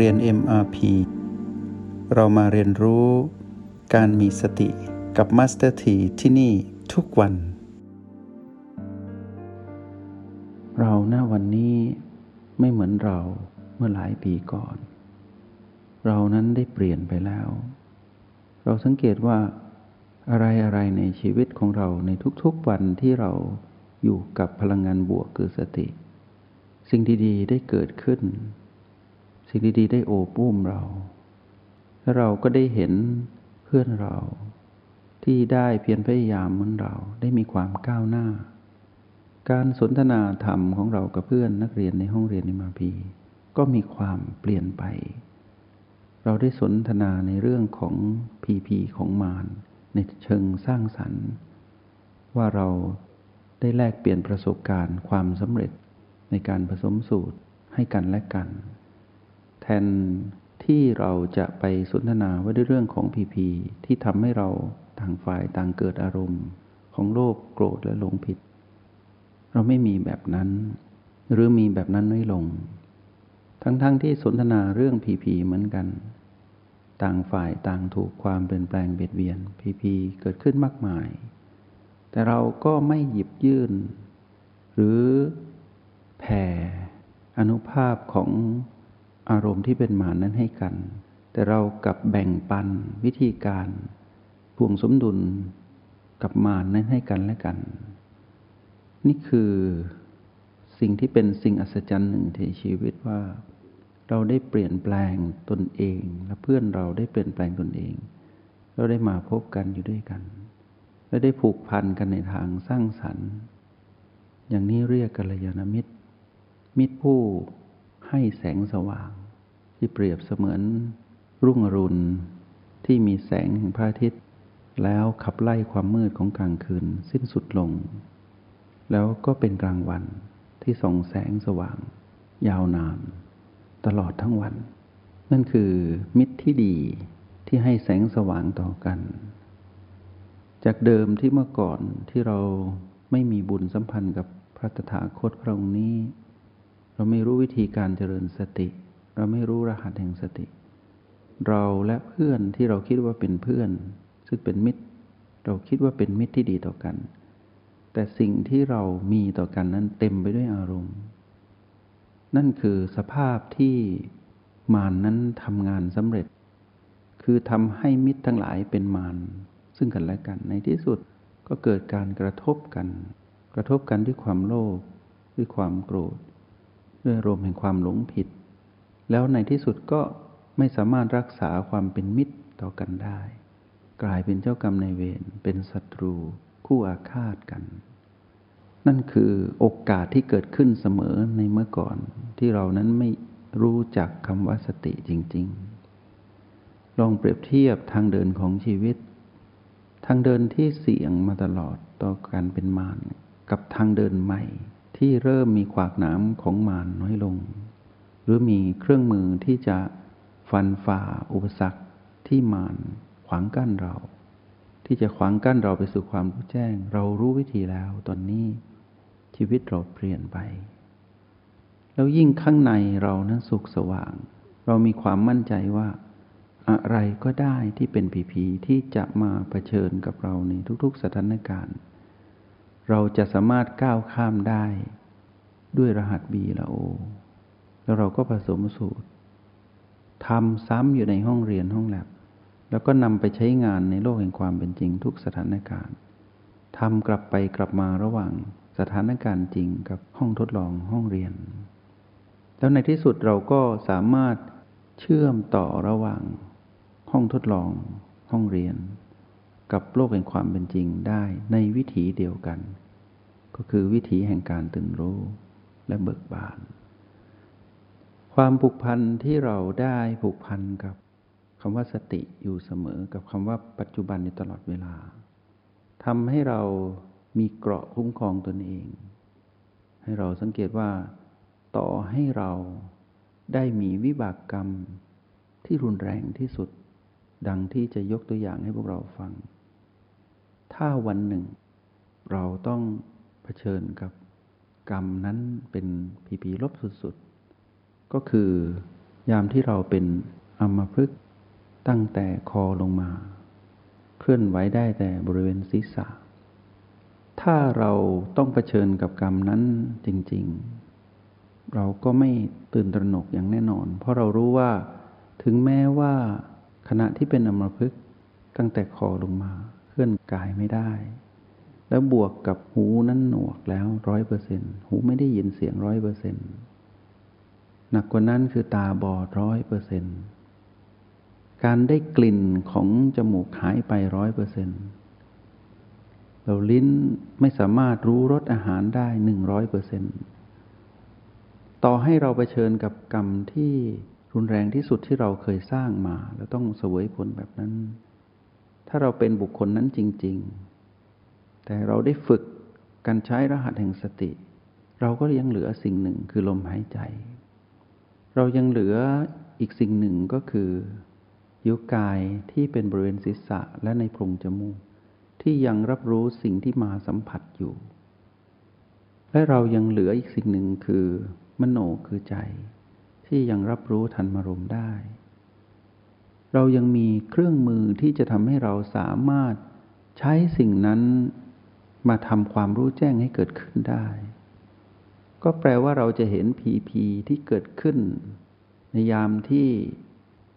เรียน MRP เรามาเรียนรู้การมีสติกับ Master T ที่ที่นี่ทุกวัน เราหน้าวันนี้ไม่เหมือนเราเมื่อหลายปีก่อน เรานั้นได้เปลี่ยนไปแล้ว เราสังเกตว่าอะไรอะไรในชีวิตของเราในทุกๆวันที่เราอยู่กับพลังงานบวกคือสติ สิ่งดีๆได้เกิดขึ้น สิ่งดีๆ ได้โอบอุ้มเรา และเราก็ได้เห็นเพื่อนเรา ที่ได้เพียรพยายามเหมือนเราได้มีความก้าวหน้า การสนทนาธรรมของเรากับเพื่อนนักเรียนในห้องเรียนในมาพีก็มีความเปลี่ยนไป เราได้สนทนาในเรื่องของพีพีของมารในเชิงสร้างสรรค์ ว่าเราได้แลกเปลี่ยนประสบการณ์ความสำเร็จในการผสมสูตรให้กันและกัน แทนที่เราจะไปสนทนาว่าด้วยเรื่องของพีพีที่ทำให้เราต่างฝ่ายต่างเกิดอารมณ์ ของโลภโกรธและหลงผิด เราไม่มีแบบนั้น หรือมีแบบนั้นน้อยลง ทั้งๆทที่สนทนาเรื่องพีพีเหมือนกัน ต่างฝ่ายต่างถูกความเปลี่ยนแปลงเบียดเบียนพีพีเกิดขึ้นมากมาย แต่เราก็ไม่หยิบยื่น หรือแผ่อนุภาพของ อารมณ์ที่เป็นหมานั้นให้กัน แต่เรากับแบ่งปันวิธีการพวงสมดุลกับมารนั้นให้กันและกัน นี่คือสิ่งที่เป็นสิ่งอัศจรรย์หนึ่งในชีวิตว่า เราได้เปลี่ยนแปลงตนเอง และเพื่อนเราได้เปลี่ยนแปลงตนเอง เราได้มาพบกันอยู่ด้วยกัน และได้ผูกพันกันในทางสร้างสรรค์ อย่างนี้เรียกกัลยาณมิตร มิตรผู้ให้แสงสว่าง ที่เปรียบเสมือนรุ่งอรุณที่มีแสงแห่งพระอาทิตย์ แล้วขับไล่ความมืดของกลางคืนสิ้นสุดลง แล้วก็เป็นกลางวันที่ส่องแสงสว่าง ยาวนาน ตลอดทั้งวัน นั่นคือมิตรที่ดีที่ให้แสงสว่างต่อกัน จากเดิมที่เมื่อก่อนที่เราไม่มีบุญสัมพันธ์กับพระตถาคตพระองค์นี้ เราไม่รู้วิธีการเจริญสติ เราไม่รู้รหัสแห่งสติ เราและเพื่อนที่เราคิดว่าเป็นเพื่อน ซึ่งเป็นมิตร เราคิดว่าเป็นมิตรที่ดีต่อกัน แต่สิ่งที่เรามีต่อกันนั้นเต็มไปด้วยอารมณ์ นั่นคือสภาพที่มารนนั้นทำงานสำเร็จ คือทำให้มิตรทั้งหลายเป็นมารซึ่งกันและกันในที่สุดก็เกิดการกระทบกัน กระทบกันด้วยความโลภด้วยความโกรธ ด้วยรมแห่งความหลงผิด แล้วในที่สุดก็ไม่สามารถรักษาความเป็นมิตรต่อกันได้ กลายเป็นเจ้ากรรมนายเวรเป็นศัตรูคู่อาฆาตกัน นั่นคือโอกาสที่เกิดขึ้นเสมอในเมื่อก่อน ที่เรานั้นไม่รู้จักคำว่าสติจริง ๆ ลองเปรียบเทียบทางเดินของชีวิต ทางเดินที่เสี่ยงมาตลอดต่อการเป็นมารกับทางเดินใหม่ที่เริ่มมีขวากหนามของมารน้อยลง หรือมีเครื่องมือที่จะฟันฝ่าอุปสรรคที่มารขวางกั้นเรา ที่จะขวางกั้นเราไปสู่ความรู้แจ้ง เรารู้วิธีแล้วตอนนี้ ชีวิตเราเปลี่ยนไป แล้วยิ่งข้างในเรานั้นสุขสว่าง เรามีความมั่นใจว่า อะไรก็ได้ที่เป็นผีผีที่จะมาเผชิญกับเราในทุกๆสถานการณ์ เราจะสามารถก้าวข้ามได้ ด้วยรหัสบีละโอ แล้วเราก็ผสมสูตรทำซ้ำอยู่ในห้องเรียนห้องแลบแล้วก็นำไปใช้งานในโลกแห่งความเป็นจริงทุกสถานการณ์ทำกลับไปกลับมาระหว่างสถานการณ์จริงกับห้องทดลองห้องเรียน แล้วในที่สุดเราก็สามารถเชื่อมต่อระหว่างห้องทดลองห้องเรียน กับโลกแห่งความเป็นจริงได้ในวิถีเดียวกัน ก็คือวิถีแห่งการตื่นรู้และเบิกบาน ความผูกพันที่เราได้ผูกพันกับคำว่าสติอยู่เสมอกับคำว่าปัจจุบันในตลอดเวลาทำให้เรามีเกราะคุ้มครองตนเอง ให้เราสังเกตว่า ต่อให้เราได้มีวิบากกรรมที่รุนแรงที่สุด ดังที่จะยกตัวอย่างให้พวกเราฟัง ถ้าวันหนึ่ง เราต้องเผชิญกับกรรมนั้นเป็นผีผีลบสุดๆ ก็คือยามที่เราเป็นอัมพฤกษ์ตั้งแต่คอลงมา เคลื่อนไหวได้แต่บริเวณศีรษะ ถ้าเราต้องเผชิญกับกรรมนั้นจริง ๆ เราก็ไม่ตื่นตระหนกอย่างแน่นอน เพราะเรารู้ว่าถึงแม้ว่าขณะที่เป็นอัมพฤกษ์ตั้งแต่คอลงมา เคลื่อนกายไม่ได้ แล้วบวกกับหูนั้นหนวกแล้วร้อยเปอร์เซ็นหูไม่ได้ยินเสียงร้อยเปอร์เซ็นต หนักกว่านั้นคือตาบอดร้อยเปอร์เซนการได้กลิ่นของจมูกหายไปร้อยเปอร์เซนเราลิ้นไม่สามารถรู้รสอาหารได้หนึ่งร้อยเปอร์เซนต่อให้เราไปเชิญกับกรรมที่รุนแรงที่สุดที่เราเคยสร้างมา แล้วต้องเสวยผลแบบนั้น ถ้าเราเป็นบุคคลนั้นจริง ๆ แต่เราได้ฝึกการใช้รหัสแห่งสติ เราก็ยังเหลือสิ่งหนึ่งคือลมหายใจ เรายังเหลืออีกสิ่งหนึ่งก็คือยุกายที่เป็นบริเวณศีรษะและในโพรงจมูก ที่ยังรับรู้สิ่งที่มาสัมผัสอยู่ และเรายังเหลืออีกสิ่งหนึ่งคือมโนคือใจ ที่ยังรับรู้ทันมารมได้ เรายังมีเครื่องมือที่จะทำให้เราสามารถใช้สิ่งนั้นมาทำความรู้แจ้งให้เกิดขึ้นได้ ก็แปลว่าเราจะเห็นผีผีที่เกิดขึ้น ในยามที่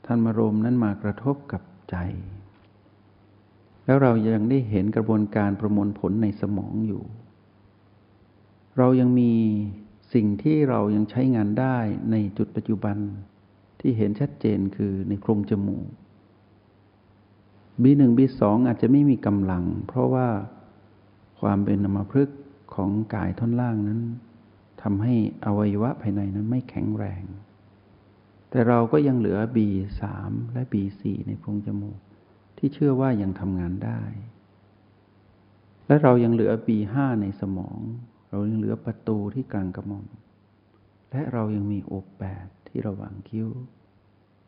ทันมรมนั้นมากระทบกับใจ แล้วเรายังได้เห็นกระบวนการประมวลผลในสมองอยู่ เรายังมีสิ่งที่เรายังใช้งานได้ในจุดปัจจุบันที่เห็นชัดเจนคือในโครงจมูกบีหนึ่งบีสองอาจจะไม่มีกำลัง เพราะว่าความเป็นนามพฤกษ์ของกายท่อนล่างนั้น ทำให้อวัยวะภายในนั้นไม่แข็งแรง แต่เราก็ยังเหลือ B3 และ B4 ในโพรงจมูก ที่เชื่อว่ายังทำงานได้ และเรายังเหลือ B5 ในสมอง เรายังเหลือประตูที่กลางกระหม่อม และเรายังมีอแปดที่ระหว่างคิ้ว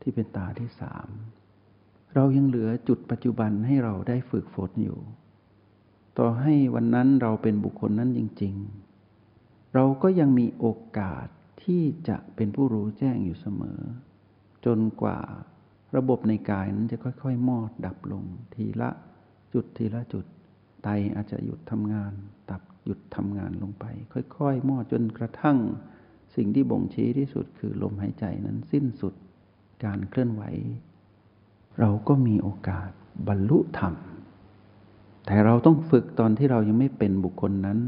ที่เป็นตาที่สามเรายังเหลือจุดปัจจุบันให้เราได้ฝึกฝนอยู่ ต่อให้วันนั้นเราเป็นบุคคลนั้นจริง ๆ เราก็ยังมีโอกาสที่จะเป็นผู้รู้แจ้งอยู่เสมอ จนกว่าระบบในกายนั้นจะค่อยๆ มอดดับลง ทีละจุดทีละจุด ไตอาจจะหยุดทำงาน ตับหยุดทำงานลงไป ค่อยๆ มอดจนกระทั่ง สิ่งที่บ่งชี้ที่สุดคือลมหายใจนั้นสิ้นสุด การเคลื่อนไหว เราก็มีโอกาสบรรลุธรรม แต่เราต้องฝึกตอนที่เรายังไม่เป็นบุคคลนั้น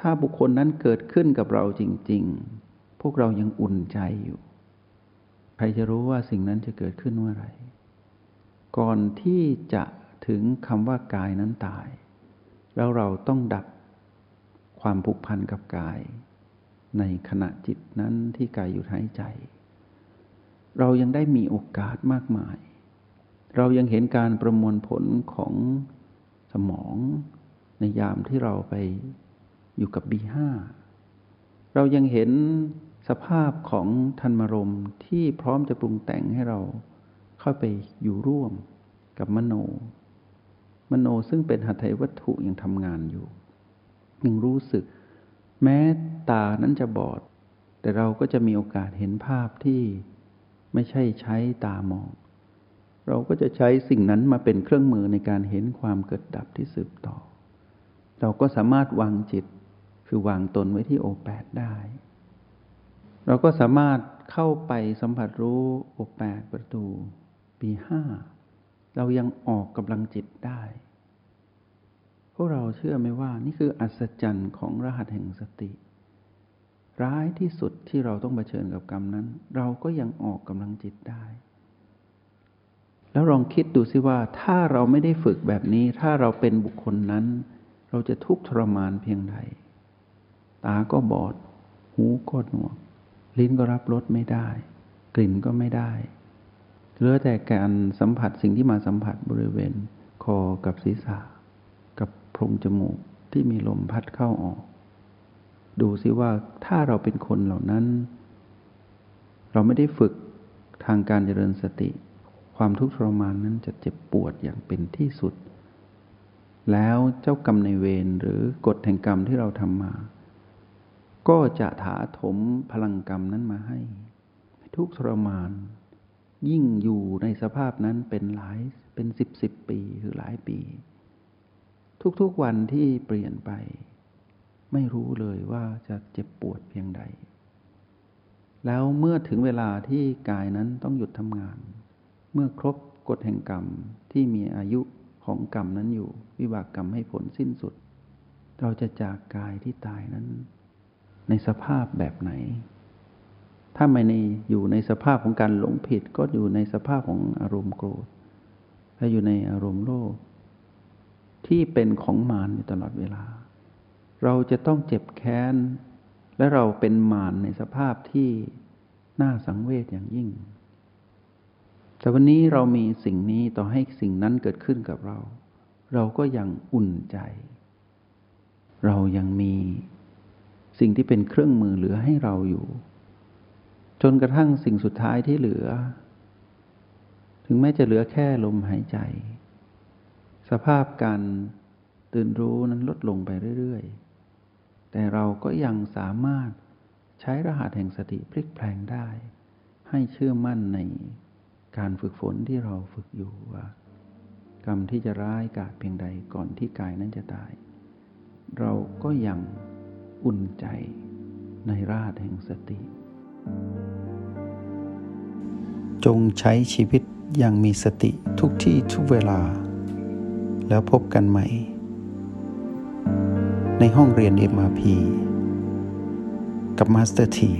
ถ้าบุคคลนั้นเกิดขึ้นกับเราจริง ๆ พวกเรายังอุ่นใจอยู่ ใครจะรู้ว่าสิ่งนั้นจะเกิดขึ้นเมื่อไหร่ ก่อนที่จะถึงคำว่ากายนั้นตาย แล้วเราต้องดับความผูกพันกับกาย ในขณะจิตนั้นที่กายอยู่หายใจ เรายังได้มีโอกาสมากมาย เรายังเห็นการประมวลผลของสมองในยามที่เราไป อยู่กับบีห้าเรายังเห็นสภาพของทันมรมที่พร้อมจะปรุงแต่งให้เราเข้าไปอยู่ร่วมกับมโน มโนซึ่งเป็นหัตถวัตถุยังทำงานอยู่ยังรู้สึก แม้ตานั้นจะบอด แต่เราก็จะมีโอกาสเห็นภาพที่ไม่ใช่ใช้ตามอง เราก็จะใช้สิ่งนั้นมาเป็นเครื่องมือในการเห็นความเกิดดับที่สืบต่อ เราก็สามารถวางจิต คือวางตนไว้ที่โอแปดได้ เราก็สามารถเข้าไปสัมผัสรู้โอแปดประตู ปีห้าเรายังออกกำลังจิตได้ พวกเราเชื่อไหมว่านี่คืออัศจรรย์ของรหัสแห่งสติ ร้ายที่สุดที่เราต้องเผชิญกับกรรมนั้น เราก็ยังออกกำลังจิตได้แล้วลองคิดดูสิว่าถ้าเราไม่ได้ฝึกแบบนี้ ถ้าเราเป็นบุคคลนั้น เราจะทุกข์ทรมานเพียงใด ตาก็บอด หูก็หนวก ลิ้นก็รับรสไม่ได้ กลิ่นก็ไม่ได้เหลือแต่การสัมผัสสิ่งที่มาสัมผัสบริเวณ คอกับศีรษะ กับพรงจมูกที่มีลมพัดเข้าออก ดูซิว่าถ้าเราเป็นคนเหล่านั้น เราไม่ได้ฝึกทางการเจริญสติ ความทุกข์ทรมานนั้นจะเจ็บปวดอย่างเป็นที่สุด แล้วเจ้ากรรมในเวรหรือกฎแห่งกรรมที่เราทำมา ก็จะถาถมพลังกรรมนั้นมาให้ ทุกทรมาน ยิ่งอยู่ในสภาพนั้นเป็นหลายเป็นสิบสิบปีหรือหลายปี ทุกๆวันที่เปลี่ยนไป ไม่รู้เลยว่าจะเจ็บปวดเพียงใด แล้วเมื่อถึงเวลาที่กายนั้นต้องหยุดทำงาน เมื่อครบกฎแห่งกรรมที่มีอายุของกรรมนั้นอยู่ วิบากกรรมให้ผลสิ้นสุด เราจะจากกายที่ตายนั้น ในสภาพแบบไหน ถ้าไม่ในอยู่ในสภาพของการหลงผิด ก็อยู่ในสภาพของอารมณ์โกรธถ้าอยู่ในอารมณ์โลภที่เป็นของมารอยู่ตลอดเวลา เราจะต้องเจ็บแค้น และเราเป็นมารในสภาพที่น่าสังเวชอย่างยิ่ง แต่วันนี้เรามีสิ่งนี้ต่อให้สิ่งนั้นเกิดขึ้นกับเรา เราก็ยังอุ่นใจ เรายังมี สิ่งที่เป็นเครื่องมือเหลือให้เราอยู่ จนกระทั่งสิ่งสุดท้ายที่เหลือ ถึงแม้จะเหลือแค่ลมหายใจ สภาพการตื่นรู้นั้นลดลงไปเรื่อยๆ แต่เราก็ยังสามารถใช้รหัสแห่งสติพลิกแปลงได้ ให้เชื่อมั่นในการฝึกฝนที่เราฝึกอยู่ว่ากรรมที่จะร้ายกาจเพียงใดก่อนที่กายนั้นจะตาย เราก็ยัง อุ่นใจในราชแห่งสติ จงใช้ชีวิตอย่างมีสติทุกที่ทุกเวลา แล้วพบกันใหม่ ในห้องเรียน MRP กับมาสเตอร์ที